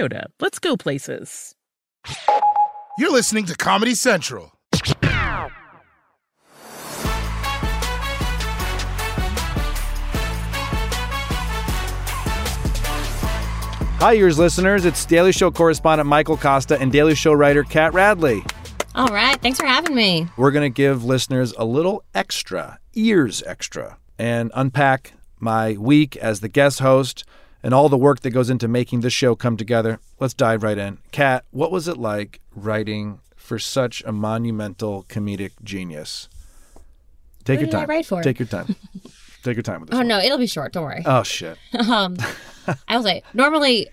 Toyota. Let's go places. You're listening to Comedy Central. Hi, yours listeners. It's Daily Show correspondent Michael Kosta and Daily Show writer Kat Radley. All right. Thanks for having me. We're going to give listeners a little extra, ears extra, and unpack my week as the guest host and all the work that goes into making this show come together. Let's dive right in. Kat, what was it like writing for such a monumental comedic genius? Take your time. I write for? Take your time. Take your time with this. Oh one. no, it'll be short. Don't worry. Oh shit. um, I will say normally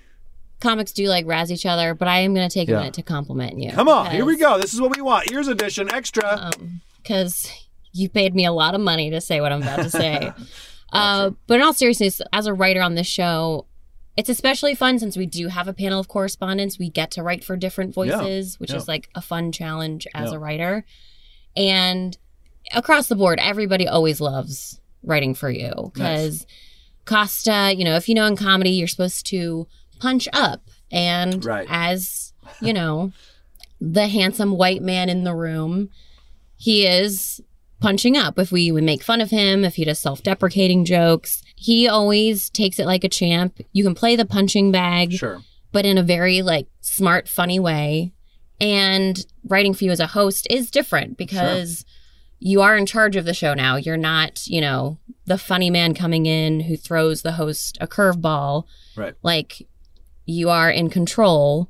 comics do like razz each other, but I am going to take a minute to compliment you. Come on, here we go. This is what we want. Ears edition, extra. because you paid me a lot of money to say what I'm about to say. uh, but in all seriousness, as a writer on this show, it's especially fun since we do have a panel of correspondents. We get to write for different voices, which yeah. is like a fun challenge as Yeah. a writer. And across the board, everybody always loves writing for you because Kosta, you know, if you know in comedy, you're supposed to punch up. And Right. as, you know, the handsome white man in the room, he is punching up. If we would make fun of him, if he does self deprecating jokes, he always takes it like a champ. You can play the punching bag, Sure. but in a very like smart, funny way. And writing for you as a host is different because you are in charge of the show now. You're not, you know, the funny man coming in who throws the host a curveball. Right. Like you are in control.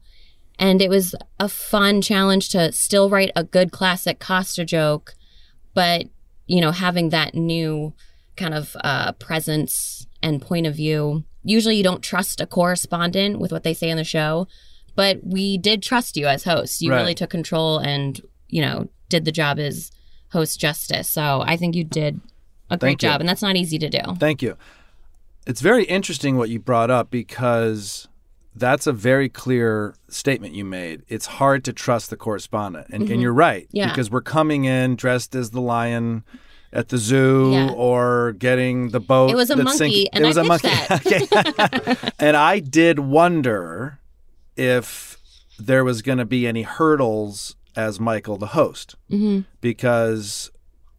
And it was a fun challenge to still write a good classic Kosta joke, but, you know, having that new kind of uh, presence and point of view. Usually you don't trust a correspondent with what they say on the show, but we did trust you as hosts. You Right. really took control and, you know, did the job as host justice. So I think you did a great job, and that's not easy to do. Thank you. It's very interesting what you brought up because that's a very clear statement you made. It's hard to trust the correspondent. And, and you're right. Mm-hmm. Yeah. Because we're coming in dressed as the lion at the zoo Yeah. or getting the boat. It was a monkey, sinking- and it was I a monkey. Okay. and I did wonder if there was going to be any hurdles as Michael, the host, hmm because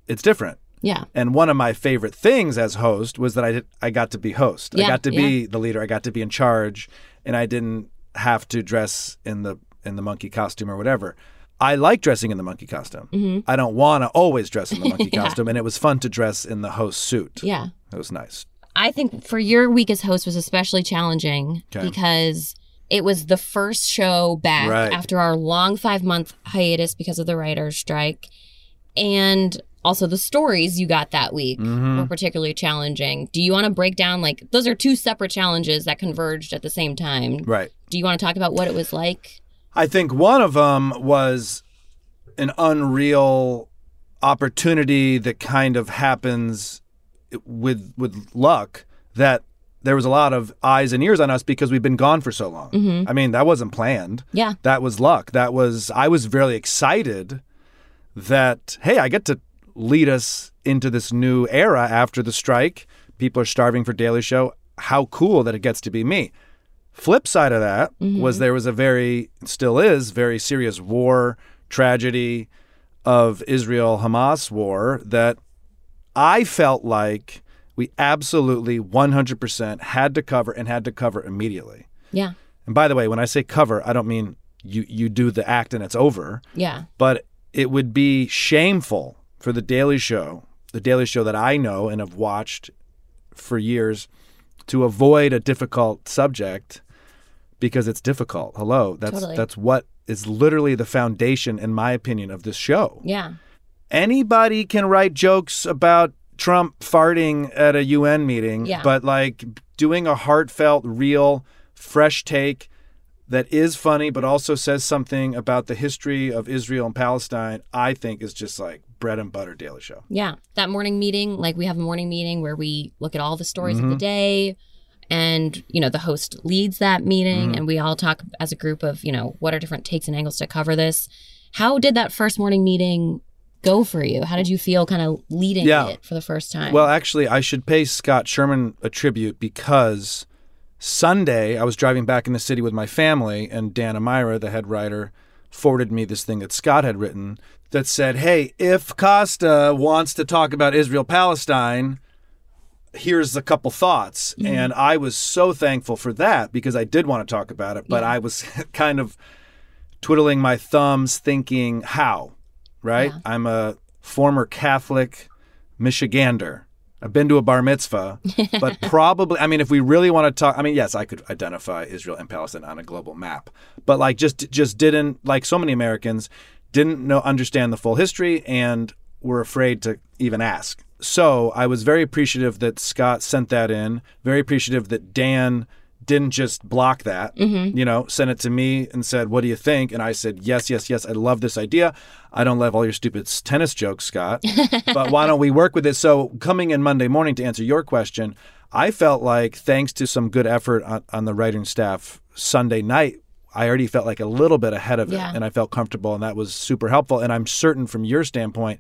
it's different. Yeah. And one of my favorite things as host was that I did, I got to be host. Yeah, I got to be the leader. I got to be in charge, and I didn't have to dress in the in the monkey costume or whatever. I like dressing in the monkey costume. Mm-hmm. I don't want to always dress in the monkey costume, and it was fun to dress in the host suit. Yeah. It was nice. I think for your week as host was especially challenging Okay. because it was the first show back Right. after our long five month hiatus because of the writer's strike. And also the stories you got that week Mm-hmm. were particularly challenging. Do you want to break down like those are two separate challenges that converged at the same time? Right. Do you want to talk about what it was like? I think one of them was an unreal opportunity that kind of happens with with luck that there was a lot of eyes and ears on us because we've been gone for so long. I mean, that wasn't planned. Yeah. That was luck. That was I was really excited that hey, I get to lead us into this new era after the strike. People are starving for Daily Show. How cool that it gets to be me. Flip side of that mm-hmm. was there was a very still is very serious war tragedy of Israel Hamas war that I felt like we absolutely 100% had to cover and had to cover immediately. Yeah. And by the way, when I say cover, I don't mean you you do the act and it's over, Yeah. but it would be shameful for the Daily Show, the Daily Show that I know and have watched for years, to avoid a difficult subject because it's difficult. Hello, that's Totally. that's what is literally the foundation, in my opinion, of this show. Yeah. Anybody can write jokes about Trump farting at a UN meeting, Yeah. but like doing a heartfelt, real, fresh take that is funny, but also says something about the history of Israel and Palestine, I think is just like bread and butter Daily Show. Yeah. That morning meeting, like we have a morning meeting where we look at all the stories of the mm-hmm. day and, you know, the host leads that meeting mm-hmm. and we all talk as a group of, you know, what are different takes and angles to cover this. How did that first morning meeting go for you? How did you feel kind of leading Yeah. it for the first time? Well, actually, I should pay Scott Sherman a tribute because Sunday I was driving back in the city with my family, and Dan Amira, the head writer, forwarded me this thing that Scott had written that said, Hey, if Kosta wants to talk about Israel Palestine, here's a couple thoughts. Mm-hmm. And I was so thankful for that because I did want to talk about it, but I was kind of twiddling my thumbs thinking, How? Right? Yeah. I'm a former Catholic Michigander. I've been to a bar mitzvah, but probably, I mean, if we really want to talk, I mean, yes, I could identify Israel and Palestine on a global map, but like just just didn't like so many Americans didn't know understand the full history and were afraid to even ask. So I was very appreciative that Scott sent that in. Very appreciative that Dan didn't just block that, mm-hmm. you know, sent it to me and said, What do you think? And I said, Yes, yes, yes, I love this idea. I don't love all your stupid tennis jokes, Scott, but why don't we work with this? So, coming in Monday morning to answer your question, I felt like thanks to some good effort on, on the writing staff Sunday night, I already felt like a little bit ahead of it and I felt comfortable and that was super helpful. And I'm certain from your standpoint,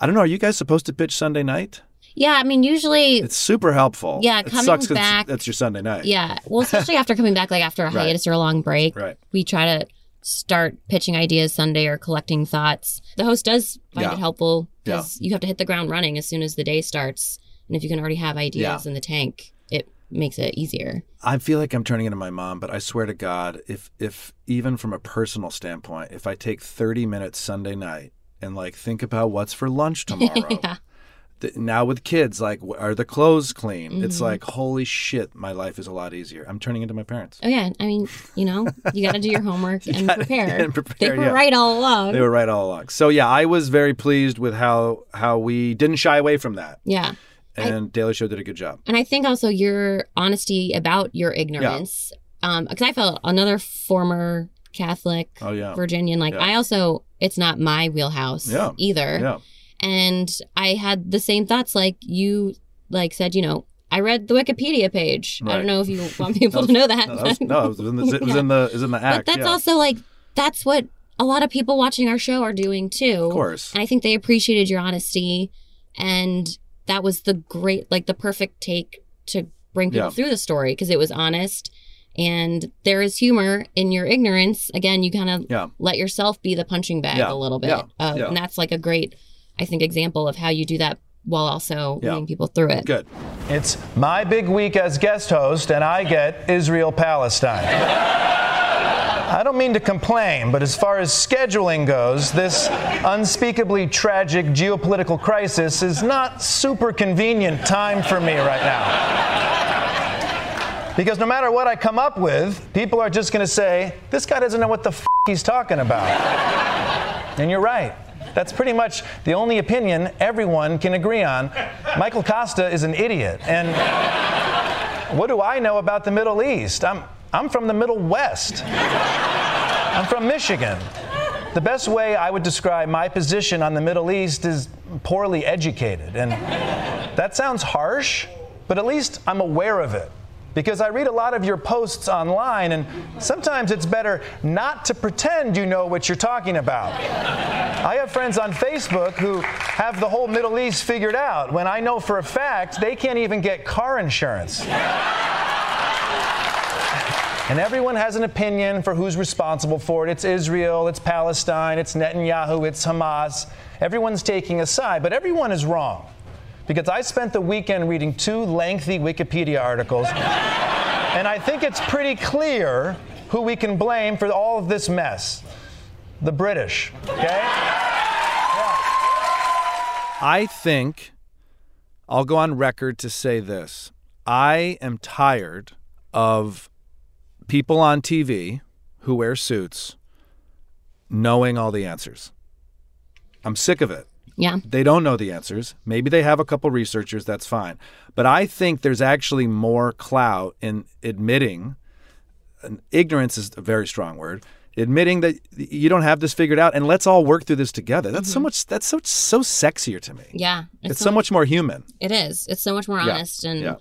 I don't know, are you guys supposed to pitch Sunday night? yeah, I mean, usually, It's super helpful. Yeah, it coming sucks back- That's your Sunday night. yeah. Well, especially after coming back, like after a Right. hiatus or a long break, Right. we try to start pitching ideas Sunday or collecting thoughts. The host does find Yeah. it helpful because you have to hit the ground running as soon as the day starts. And if you can already have ideas Yeah. in the tank, makes it easier. I feel like I'm turning into my mom, but I swear to God, if if even from a personal standpoint, if I take 30 minutes Sunday night and like think about what's for lunch tomorrow. Yeah. th- now with kids, like, are the clothes clean? It's Mm-hmm. like, holy shit, my life is a lot easier. I'm turning into my parents. Oh yeah, I mean, you know, you got to do your homework and gotta- prepare. and prepare, They were yeah. right all along. They were right all along. So yeah, I was very pleased with how how we didn't shy away from that, yeah, and Daily Show did a good job. and I think also your honesty about your ignorance, Yeah. um, because I felt another former Catholic Oh yeah, Virginian. Like Yeah. I also, it's not my wheelhouse Yeah. either. yeah, And I had the same thoughts. Like you, like said, you know, I read the Wikipedia page. I don't know if you want people to know that. No, that was, no, it was in the it was in the it was in the but that's also like that's what a lot of people watching our show are doing too. of course. And I think they appreciated your honesty. And that was the great, like the perfect take to bring people Yeah. through the story because it was honest. And there is humor in your ignorance. Again, you kind of Yeah. let yourself be the punching bag Yeah. a little bit. Yeah. Uh, Yeah. And that's like a great, I think, example of how you do that while also Yeah. leading people through it. Good. It's my big week as guest host, and I get Israel Palestine. I don't mean to complain, but as far as scheduling goes, this unspeakably tragic geopolitical crisis is not super convenient time for me right now. Because no matter what I come up with, people are just going to say, this guy doesn't know what the f- he's talking about. And you're right. That's pretty much the only opinion everyone can agree on. Michael Kosta is an idiot. And what do I know about the Middle East? I'm, I'm from the Middle West. I'm from Michigan. The best way I would describe my position on the Middle East is poorly educated. And that sounds harsh, but at least I'm aware of it. Because I read a lot of your posts online, and sometimes it's better not to pretend you know what you're talking about. I have friends on Facebook who have the whole Middle East figured out when I know for a fact they can't even get car insurance. And everyone has an opinion for who's responsible for it. It's Israel, it's Palestine, it's Netanyahu, it's Hamas. Everyone's taking a side, but everyone is wrong. because I spent the weekend reading two lengthy Wikipedia articles, and I think it's pretty clear who we can blame for all of this mess the British, okay? I think I'll go on record to say this. I am tired of people on TV who wear suits knowing all the answers. I'm sick of it. Yeah. They don't know the answers. Maybe they have a couple researchers, that's fine. But I think there's actually more clout in admitting, and ignorance is a very strong word, admitting that you don't have this figured out and let's all work through this together. That's so mm-hmm. much that's so so sexier to me. Yeah. It's, so much more human. It is. It's so much more Yeah. honest and Yeah.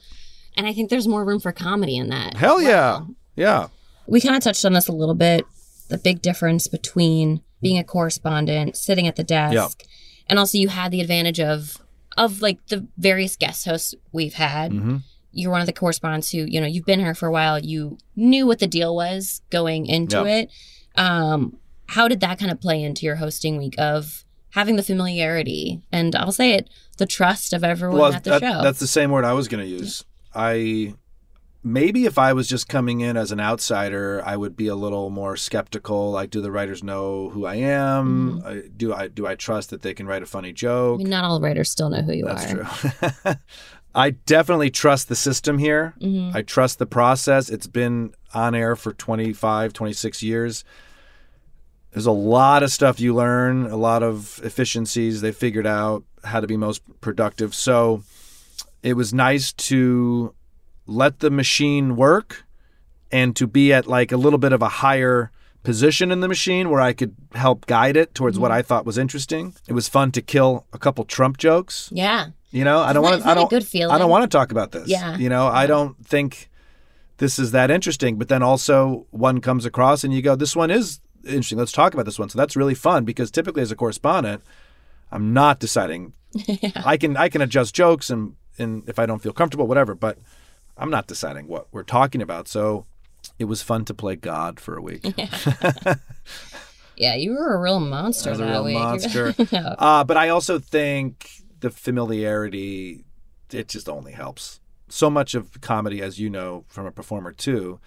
and I think there's more room for comedy in that. Hell yeah. well. Yeah. We kind of touched on this a little bit. The big difference between being a correspondent, sitting at the desk, Yeah. and also you had the advantage of of like the various guest hosts we've had. Mm-hmm. You're one of the correspondents who, you know, you've been here for a while. You knew what the deal was going into Yeah. it. Um, how did that kind of play into your hosting week of having the familiarity and I'll say it, the trust of everyone at the that- show? that's the same word I was going to use. I maybe if I was just coming in as an outsider, I would be a little more skeptical. Like, do the writers know who I am? Mm-hmm. Uh, do I do I trust that they can write a funny joke? I mean, not all writers still know who you That's are. true. I definitely trust the system here. Mm-hmm. I trust the process. It's been on air for 25, 26 years. There's a lot of stuff you learn, a lot of efficiencies they figured out how to be most productive. So it was nice to let the machine work and to be at like a little bit of a higher position in the machine where I could help guide it towards what I thought was interesting. It was fun to kill a couple Trump jokes. Yeah. You know, I don't want to. I don't. good feeling? I don't want to talk about this. Yeah. You know, I don't think this is that interesting. But then also one comes across and you go, "This one is interesting. Let's talk about this one." So that's really fun because typically as a correspondent, I'm not deciding. yeah. I can I can adjust jokes and and if I don't feel comfortable, whatever. But I'm not deciding what we're talking about. So it was fun to play God for a week. Yeah, yeah you were a real monster as a that real week. monster. No. uh, but I also think the familiarity it just only helps. So much of comedy, as you know from a performer too,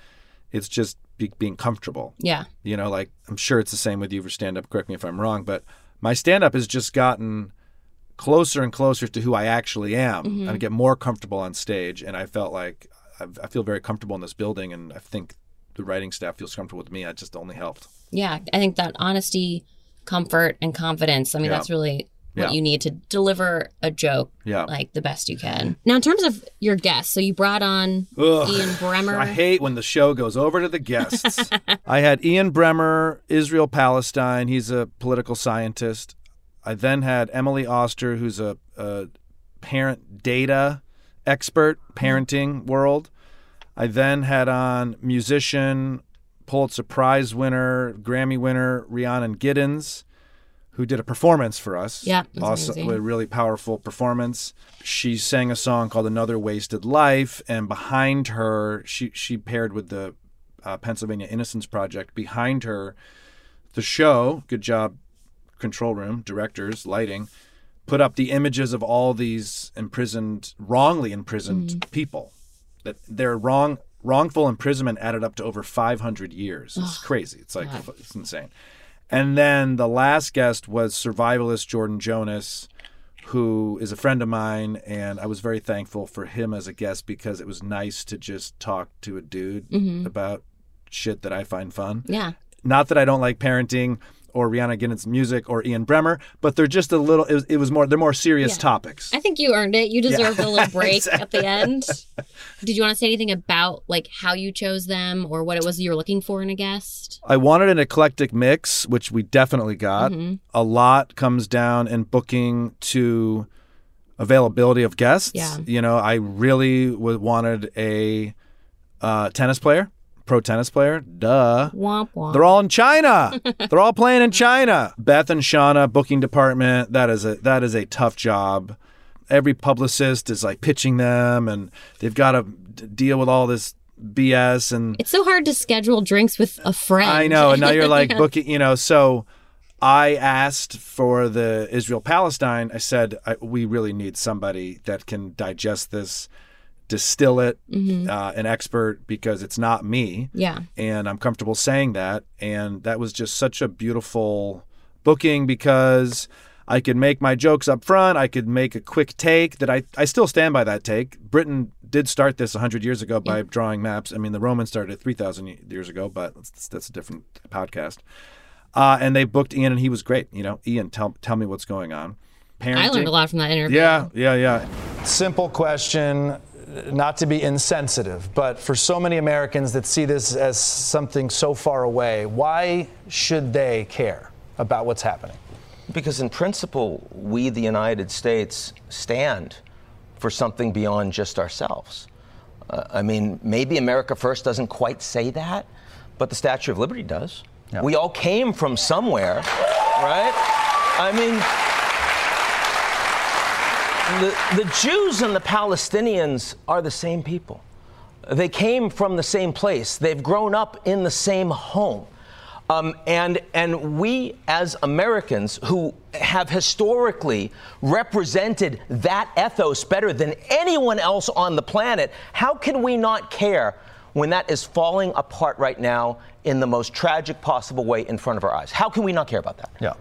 it's just be, being comfortable. Yeah. You know, like I'm sure it's the same with you for stand up. Correct me if I'm wrong, but my stand up has just gotten closer and closer to who I actually am, and I mm-hmm. get more comfortable on stage. And I felt like I've, I feel very comfortable in this building, and I think the writing staff feels comfortable with me. It just only helped. Yeah. I think that honesty, comfort, and confidence, I mean, Yeah. that's really what Yeah. you need to deliver a joke Yeah. like the best you can. Now, in terms of your guests, so you brought on Ugh. Ian Bremmer. I hate when the show goes over to the guests. I had Ian Bremmer, Israel Palestine. He's a political scientist. I then had Emily Oster, who's a, a parent data expert, parenting world. I then had on musician, Pulitzer Prize winner, Grammy winner Rhiannon Giddens, who did a performance for us. Yeah, amazing. a really powerful performance. She sang a song called "Another Wasted Life," and behind her, she she paired with the uh, Pennsylvania Innocence Project. Behind her, the show. Good job, control room directors, lighting. Put up the images of all these imprisoned, wrongly imprisoned mm-hmm. people. That their wrong wrongful imprisonment added up to over 500 years. It's crazy. It's like it's insane. And then the last guest was survivalist Jordan Jonas, who is a friend of mine, and I was very thankful for him as a guest because it was nice to just talk to a dude mm-hmm. about shit that I find fun. yeah. Not that I don't like parenting or Rhiannon Giddens' music or Ian Bremmer, but they're just a little. It was, it was more. They're more serious Yeah. topics. I think you earned it. You deserved a little break at the end. Did you want to say anything about like how you chose them or what it was you were looking for in a guest? I wanted an eclectic mix, which we definitely got. A lot comes down in booking to availability of guests. Yeah. You know, I really w- wanted a uh, tennis player, pro tennis player. Duh. Womp womp. They're all in China. They're all playing in China. Beth and Shauna, booking department. That is a that is a tough job. Every publicist is like pitching them, and they've got to deal with all this BS and it's so hard to schedule drinks with a friend. I know. And now you're like booking, you know, so I asked for the Israel Palestine, I said, I, we really need somebody that can digest this, distill it, uh, an expert, because it's not me. Yeah. And I'm comfortable saying that. And that was just such a beautiful booking because I could make my jokes up front. I could make a quick take that I, I still stand by that take. Britain did start this 100 years ago by drawing maps. I mean, the Romans started 3,000 years ago, but that's, that's a different podcast. Uh, and they booked Ian, and he was great. You know, Ian, tell tell me what's going on. Parenting. I learned a lot from that interview. Yeah, yeah, yeah. Simple question, not to be insensitive, but for so many Americans that see this as something so far away, why should they care about what's happening? Because in principle, we, the United States, stand for something beyond just ourselves. Uh, I mean, maybe America First doesn't quite say that, but the Statue of Liberty does. Yeah. We all came from somewhere, right? I mean, the, the Jews and the Palestinians are the same people. They came from the same place. They've grown up in the same home. Um, and, and we, as Americans who have historically represented that ethos better than anyone else on the planet, how can we not care when that is falling apart right now in the most tragic possible way in front of our eyes? How can we not care about that? Yeah.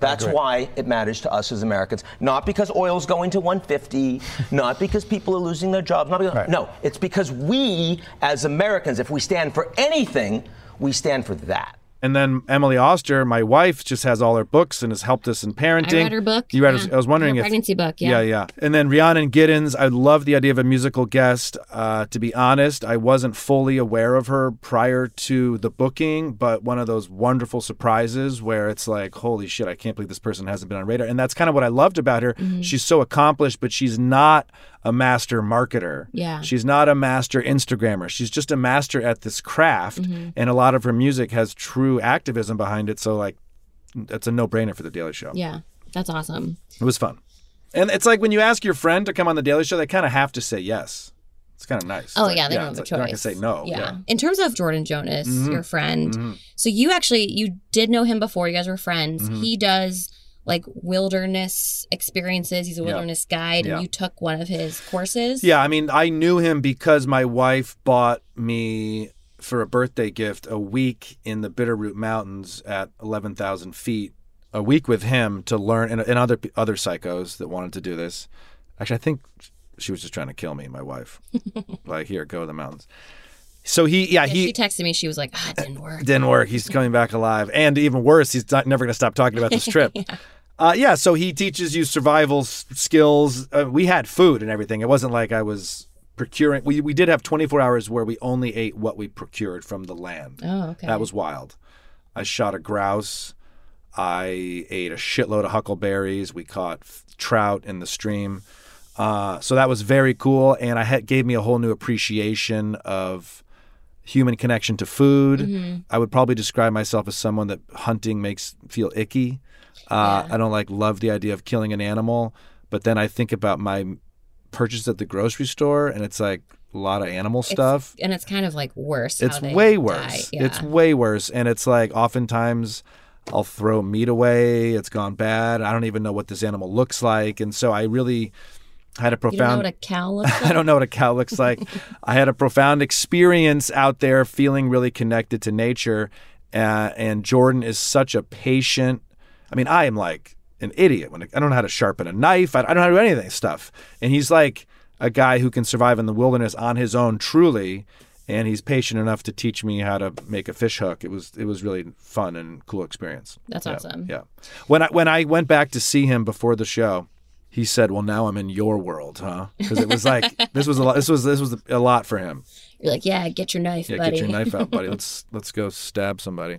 That's why it matters to us as Americans. Not because oil's going to 150, not because people are losing their jobs. Not because, Right. No, it's because we, as Americans, if we stand for anything, we stand for that. And then Emily Oster, my wife, just has all her books and has helped us in parenting. I read her book. You read? yeah. I was wondering her if pregnancy book. Yeah. yeah, yeah. And then Rhiannon Giddens, I love the idea of a musical guest. Uh, to be honest, I wasn't fully aware of her prior to the booking, but one of those wonderful surprises where it's like, holy shit, I can't believe this person hasn't been on radar. And that's kind of what I loved about her. Mm-hmm. She's so accomplished, but she's not a master marketer. Yeah. She's not a master Instagrammer. She's just a master at this craft. Mm-hmm. And a lot of her music has true activism behind it. So, like, it's a no brainer for The Daily Show. Yeah. That's awesome. It was fun. And it's like when you ask your friend to come on The Daily Show, they kind of have to say yes. It's kind of nice. Oh like- yeah, they don't have a like choice. They're not going to say no. Yeah. Yeah. Mm-hmm. In terms of Jordan Jonas, your friend, so you actually you did know him before. You guys were friends. Mm-hmm. He does like wilderness experiences. He's a Yeah. wilderness guide, Yeah. and you took one of his courses. Yeah, I mean, I knew him because my wife bought me for a birthday gift a week in the Bitterroot Mountains at 11,000 feet, a week with him to learn, and, and other other psychos that wanted to do this. Actually, I think she was just trying to kill me, my wife. like, here, go to the mountains. So he, yeah, Yeah, he she texted me. She was like, "Ah, it didn't work." didn't work. He's coming back alive, and even worse, he's not, never going to stop talking about this trip. yeah. Uh, yeah, so he teaches you survival s- skills. Uh, we had food and everything. It wasn't like I was procuring. We we did have 24 hours where we only ate what we procured from the land. Oh, okay. That was wild. I shot a grouse. I ate a shitload of huckleberries. We caught f- trout in the stream. Uh, so that was very cool, and I had, gave me a whole new appreciation of human connection to food. Mm-hmm. I would probably describe myself as someone that hunting makes feel icky. Uh, I don't like love the idea of killing an animal, but then I think about my purchase at the grocery store, and it's like a lot of animal stuff. and it's kind of like worse. It's way worse. Yeah. It's way worse. And it's like oftentimes I'll throw meat away. It's gone bad. I don't even know what this animal looks like. And so I really had a profound. you don't know profound what a cow looks like. I don't know what a cow looks like. I had a profound experience out there feeling really connected to nature. Uh, and Jordan is such a patient. I mean, I am like an idiot when I don't know how to sharpen a knife. I, I don't know how to do any of that stuff. And he's like a guy who can survive in the wilderness on his own, truly. And he's patient enough to teach me how to make a fish hook. It was it was really fun and cool experience. That's Yeah, awesome. Yeah. When I when I went back to see him before the show, he said, "Well, now I'm in your world, huh?" Because it was like this was a lot. This was this was a lot for him. You're like, yeah, get your knife, Yeah, buddy. get your knife out, buddy. Let's let's go stab somebody.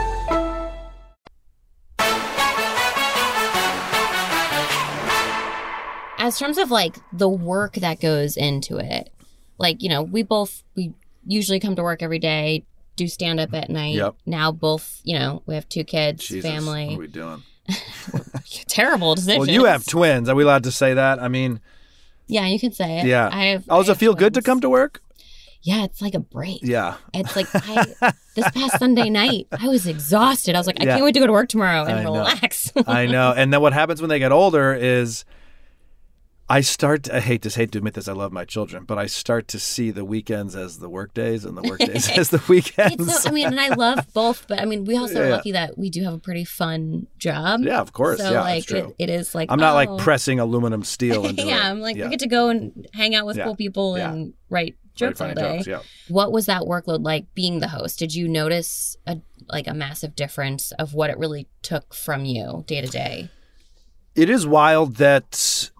As terms of like the work that goes into it, like, you know, we both, we usually come to work every day, do stand up at night. Yep. Now both, you know, we have two kids, Jesus, family. What are we doing? Terrible decision. Well, you have twins. Are we allowed to say that? I mean, Yeah, you can say it. yeah. I have. oh, does I it feel good to come to work? Yeah, it's like a break. Yeah. It's like I, this past Sunday night, I was exhausted. I was like, I Yeah. can't wait to go to work tomorrow and I relax. I know. And then what happens when they get older is I start I hate this, hate to admit this, I love my children, but I start to see the weekends as the work days and the work days as the weekends. So, I mean, and I love both, but I mean, we also are Yeah. lucky that we do have a pretty fun job. Yeah, of course. So Yeah, like. It, it is like I'm not oh. like pressing aluminum steel into yeah, it. I'm like Yeah. we get to go and hang out with cool people and write jokes all day. jokes, yeah. What was that workload like being the host? Did you notice a like a massive difference of what it really took from you day to day? it is wild that th-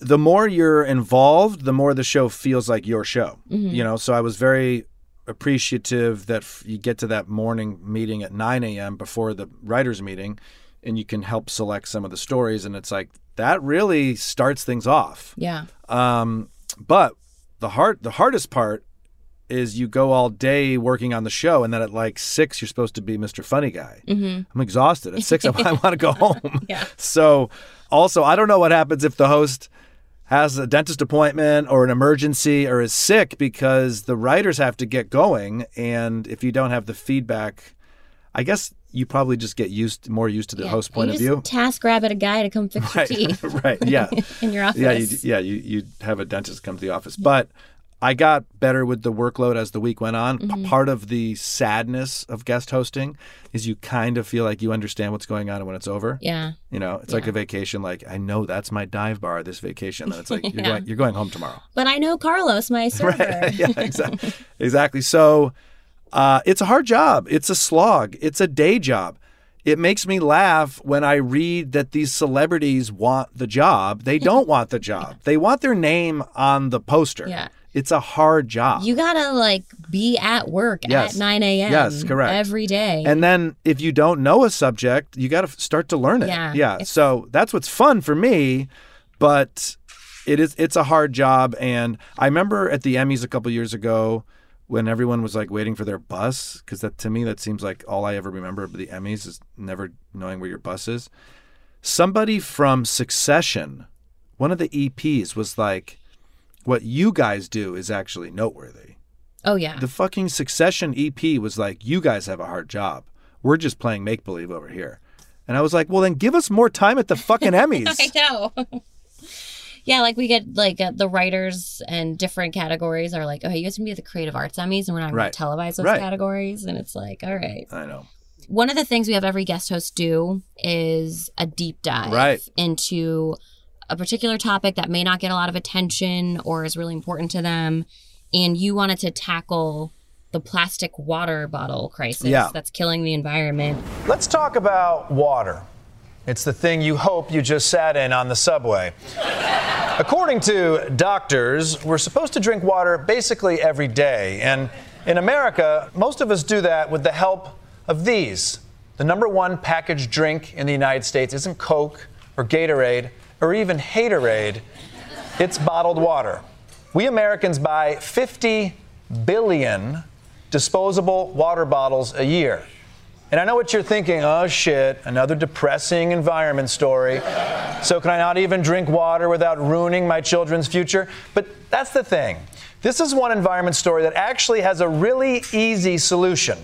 the more you're involved, the more the show feels like your show. Mhm. You know, so I was very appreciative that f- you get to that morning meeting at 9 a.m. before the writers' meeting, and you can help select some of the stories, and it's like that really starts things off. Yeah. Um, but the hard, the hardest part is you go all day working on the show, and then at like six, you're supposed to be Mr. Funny Guy. Mhm. I'm exhausted. At six, I want to go home. Yeah. So, also, I don't know what happens if the host has a dentist appointment or an emergency or is sick because the writers have to get going, and if you don't have the feedback, I guess you probably just get used more used to the host point of view. task rabbit a guy to come fix Right, your teeth. right, yeah. in your office. Yeah, you, yeah, you you have a dentist come to the office, but I got better with the workload as the week went on. Mhm. Part of the sadness of guest hosting is you kind of feel like you understand what's going on and when it's over. Yeah. you know, it's like a vacation. Like I know that's my dive bar this vacation, and it's like you're going you're going home tomorrow. But I know Carlos, my server. Right. yeah, exactly. exactly. So uh, it's a hard job. It's a slog. It's a day job. It makes me laugh when I read that these celebrities want the job. They don't want the job. They want their name on the poster. Yeah. It's a hard job. You gotta like be at work Yes. at 9 a.m. Yes, correct. Every day. And then if you don't know a subject, you got to start to learn it. Yeah, Yeah. So that's what's fun for me, but it is it's a hard job and I remember at the Emmys a couple years ago when everyone was like waiting for their bus cuz that to me that seems like all I ever remember of the Emmys is never knowing where your bus is. Somebody from Succession, one of the EPs was like what you guys do is actually noteworthy. oh yeah. The fucking Succession EP was like, you guys have a hard job. We're just playing make believe over here. And I was like, well, then give us more time at the fucking Emmys. I know. yeah, like we get like uh, the writers and different categories are like, okay, you guys can be at the creative arts Emmys, and we're not going Right. to televise those Right. categories. And it's like, all right. I know. One of the things we have every guest host do is a deep dive Right. into a particular topic that may not get a lot of attention or is really important to them. And you wanted to tackle the plastic water bottle crisis Yeah. that's killing the environment. Let's talk about water. It's the thing you hope you just sat in on the subway. According to doctors, we're supposed to drink water basically every day. And in America, most of us do that with the help of these. The number one packaged drink in the United States isn't Coke or Gatorade or even Haterade, it's bottled water. We Americans buy 50 billion disposable water bottles a year. And I know what you're thinking oh shit, another depressing environment story. So, can I not even drink water without ruining my children's future? But that's the thing. This is one environment story that actually has a really easy solution.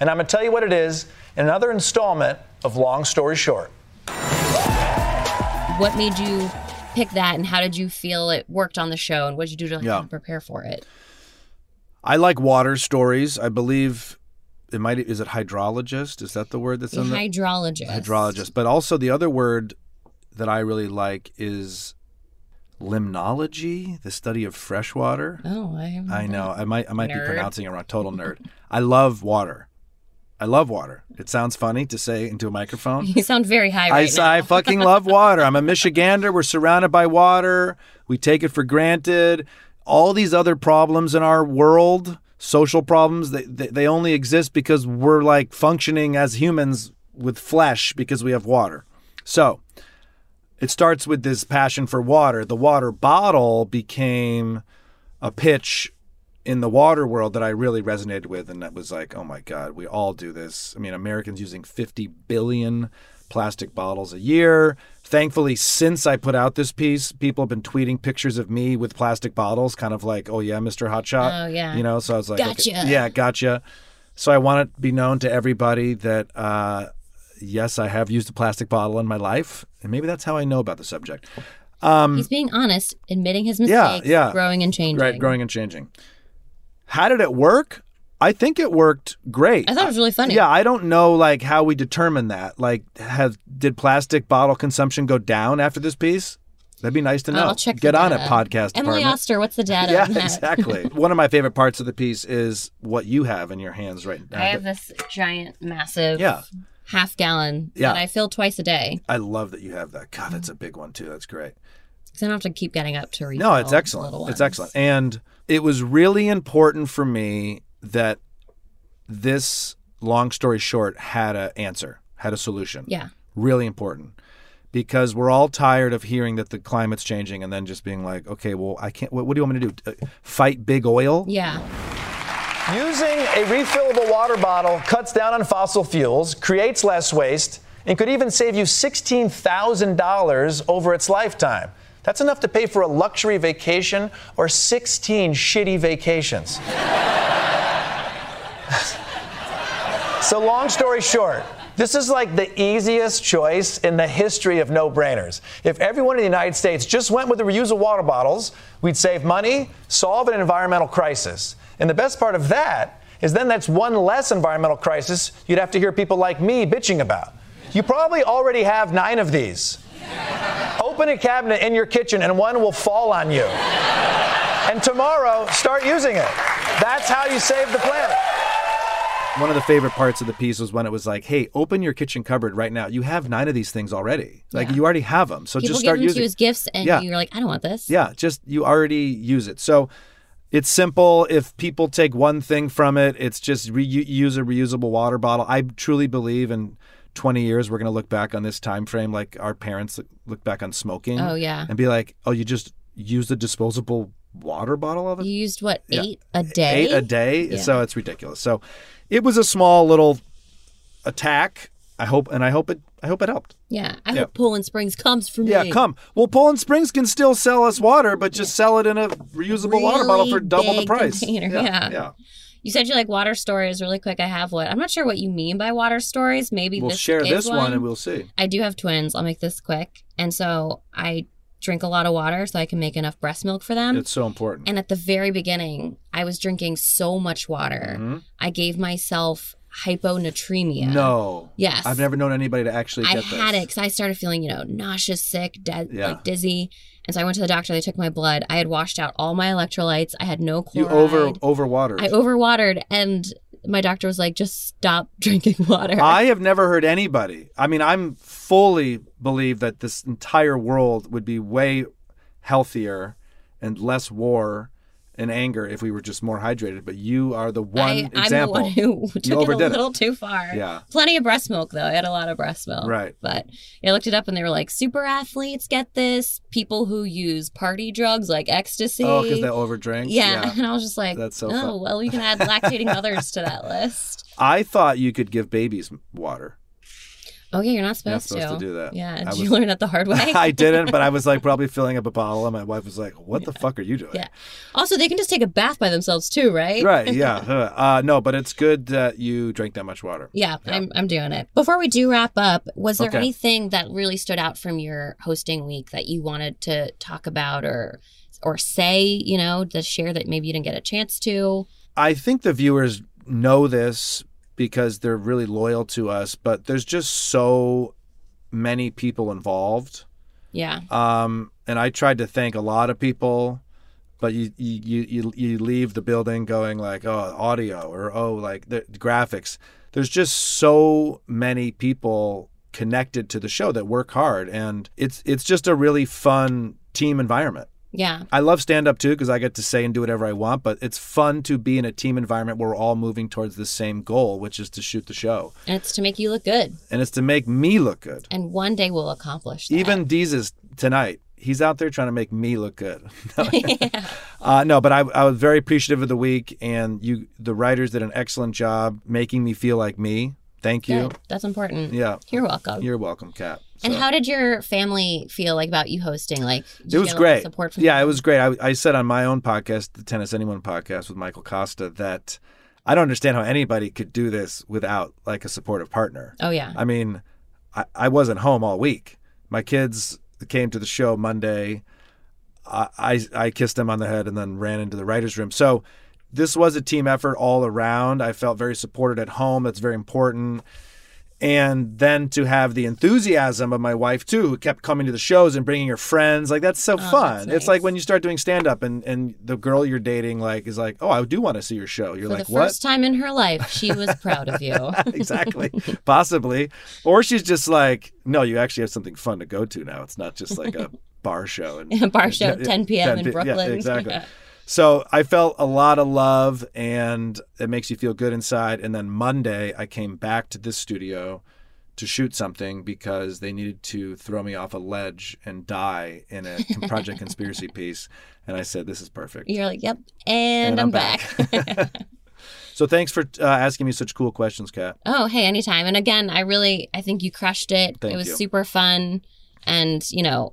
And I'm going to tell you what it is in another installment of Long Story Short. What made you pick that, and how did you feel it worked on the show, and what did you do to like, Yeah. prepare for it? I like water stories. I believe it might is it hydrologist? Is that the word that's in the hydrologist. hydrologist? But also the other word that I really like is limnology, the study of fresh water. Oh, I, I know. I might I might Nerd. be pronouncing it wrong. Total nerd. I love water. I love water. It sounds funny to say into a microphone. You sound very high I, right now. I fucking love water. I'm a Michigander. We're surrounded by water. We take it for granted. All these other problems in our world, social problems, they, they, they only exist because we're like functioning as humans with flesh because we have water. So it starts with this passion for water. The water bottle became a pitch in the water world that I really resonated with, and that was like, oh my God, we all do this. I mean, Americans using 50 billion plastic bottles a year. Thankfully, since I put out this piece, people have been tweeting pictures of me with plastic bottles, kind of like, oh yeah, Mr. Hotshot. Oh, yeah. You know, so I was like, okay, yeah, gotcha. So I want it to be known to everybody that, uh, yes, I have used a plastic bottle in my life, and maybe that's how I know about the subject. Um, He's being honest, admitting his mistakes, yeah, yeah. growing and changing. Right, growing and changing. How did it work? I think it worked great. I thought it was really funny. Yeah, I don't know like how we determine that. Like, have did plastic bottle consumption go down after this piece? That'd be nice to know. I'll check the Get on it, podcast Emily department. Oster, what's the data? yeah, on exactly. One of my favorite parts of the piece is what you have in your hands right now. I have this giant, massive, Yeah. half gallon Yeah. that I fill twice a day I love that you have that. God, that's a big one too. That's great. because I don't have to keep getting up to refill. No, it's excellent. It's excellent. And it was really important for me that this long story short had an answer, had a solution. Yeah. Really important. Because we're all tired of hearing that the climate's changing and then just being like, okay, well, I can't, what, what do you want me to do? Uh, fight big oil? Yeah. Using a refillable water bottle cuts down on fossil fuels, creates less waste, and could even save you $16,000 over its lifetime. That's enough to pay for a luxury vacation or 16 shitty vacations. so, long story short, this is like the easiest choice in the history of no brainers. If everyone in the United States just went with the reusable water bottles, we'd save money, solve an environmental crisis. And the best part of that is then that's one less environmental crisis you'd have to hear people like me bitching about. You probably already have nine of these. Open a cabinet in your kitchen and one will fall on you. And tomorrow, start using it. That's how you save the planet. One of the favorite parts of the piece was when it was like, hey, open your kitchen cupboard right now. You have nine of these things already. Like, Yeah. you already have them. So People just give start them using to you as gifts, and Yeah. you're like, I don't want this. Yeah, just you already use it. So it's simple. If people take one thing from it, it's just re- use a reusable water bottle. I truly believe in 20 years we're going to look back on this time frame like our parents look back on smoking. Oh, yeah. And be like, "Oh, you just used a disposable water bottle of it?" You used what Yeah. eight a day? Eight a day. Yeah. So it's ridiculous. So it was a small little attack. I hope and I hope it I hope it helped. Yeah, I Yeah. hope Poland Springs comes from Yeah, me. come. Well, Poland Springs can still sell us water, but just sell it in a reusable water bottle for Really double the price. container, Yeah, yeah. You said you like water stories. Really quick, I have one. I'm not sure what you mean by water stories. Maybe We'll this share is this one and we'll see. I do have twins. I'll make this quick. And so I drink a lot of water so I can make enough breast milk for them. It's so important. And at the very beginning, I was drinking so much water. Mhm. I gave myself hyponatremia. No. Yes. I've never known anybody to actually I had this. it because I started feeling, you know, nauseous, sick, dead, Yeah. like dizzy. And so I went to the doctor. They took my blood. I had washed out all my electrolytes. I had no clue. You chloride. over overwatered. I overwatered, and my doctor was like, "Just stop drinking water." I have never heard anybody. I mean, I'm fully believe that this entire world would be way healthier and less war and anger if we were just more hydrated. But you are the one I, I'm example. the one who took it a little too far. Yeah. Plenty of breast milk though. I had a lot of breast milk. Right. But I looked it up and they were like, super athletes get this. People who use party drugs like ecstasy. Oh, because they overdrink. Yeah. And I was just like, That's so oh, fun. well, you can add lactating mothers to that list. I thought you could give babies water. Oh yeah, you're not You're not supposed, supposed to do that. Yeah. Did was- you learn it the hard way? I didn't, but I was like probably filling up a bottle, and my wife was like, "What the fuck are you doing?" Yeah. Also, they can just take a bath by themselves too, right? Right. Yeah. Uh, no, but it's good that you drank that much water. Yeah, I'm, I'm doing it. Before we do wrap up, was there Okay. anything that really stood out from your hosting week that you wanted to talk about or or say, you know, to share that maybe you didn't get a chance to? I think the viewers know this because they're really loyal to us, but there's just so many people involved. Yeah. Um, and I tried to thank a lot of people, but you you you you leave the building going like, oh, audio or oh, like the graphics. There's just so many people connected to the show that work hard, and it's it's just a really fun team environment. Yeah. I love stand up too because I get to say and do whatever I want, but it's fun to be in a team environment where we're all moving towards the same goal, which is to shoot the show. And it's to make you look good. And it's to make me look good. And one day we'll accomplish that. Even Deezus tonight, he's out there trying to make me look good. uh, no, but I, I was very appreciative of the week, and you, the writers did an excellent job making me feel like me. Thank you. Good. That's important. Yeah. You're welcome. You're welcome, Kat. and how did your family feel like about you hosting? Like it you was get a lot of great. Support from yeah, it was great. I, I said on my own podcast, the Tennis Anyone podcast with Michael Kosta, that I don't understand how anybody could do this without like a supportive partner. Oh yeah. I mean, I, I wasn't home all week. My kids came to the show Monday. I, I I kissed them on the head and then ran into the writers' room. So this was a team effort all around. I felt very supported at home. That's very important. And then to have the enthusiasm of my wife too, who kept coming to the shows and bringing her friends, like that's so oh, fun. It's like when you start doing stand up and and the girl you're dating like is like, oh, I do want to see your show. You're For like, the what? first time in her life, she was proud of you. exactly. Possibly. Or she's just like, no, you actually have something fun to go to now. It's not just like a bar show. And, A bar show at 10 p.m. in p- Brooklyn. Yeah, exactly. So I felt a lot of love and it makes you feel good inside. And then Monday, I came back to this studio to shoot something because they needed to throw me off a ledge and die in a Project Conspiracy piece. And I said, this is perfect. You're like, yep, and, And I'm, I'm back. So thanks for uh, asking me such cool questions, Kat. oh, hey, anytime. And again, I really, I think you crushed it. Thank it was you. super fun, and you know,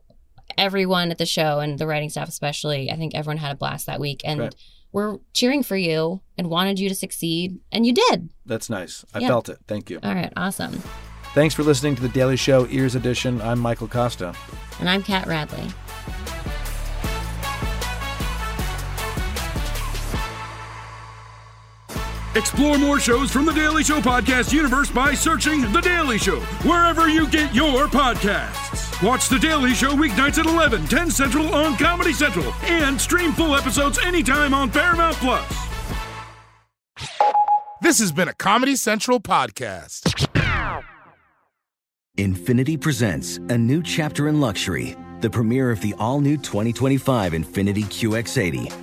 everyone at the show and the writing staff especially, I think everyone had a blast that week, and Great. we're cheering for you and wanted you to succeed, and you did. That's nice. I Yeah. felt it. Thank you. All right, awesome. Thanks for listening to the Daily Show Ears Edition. I'm Michael Kosta. And I'm Kat Radley. Explore more shows from the Daily Show podcast universe by searching The Daily Show wherever you get your podcasts. Watch The Daily Show weeknights at 11, 10 Central on Comedy Central, and stream full episodes anytime on Paramount Plus. This has been a Comedy Central podcast. Infiniti presents a new chapter in luxury, the premiere of the all new 2025 Infiniti QX80,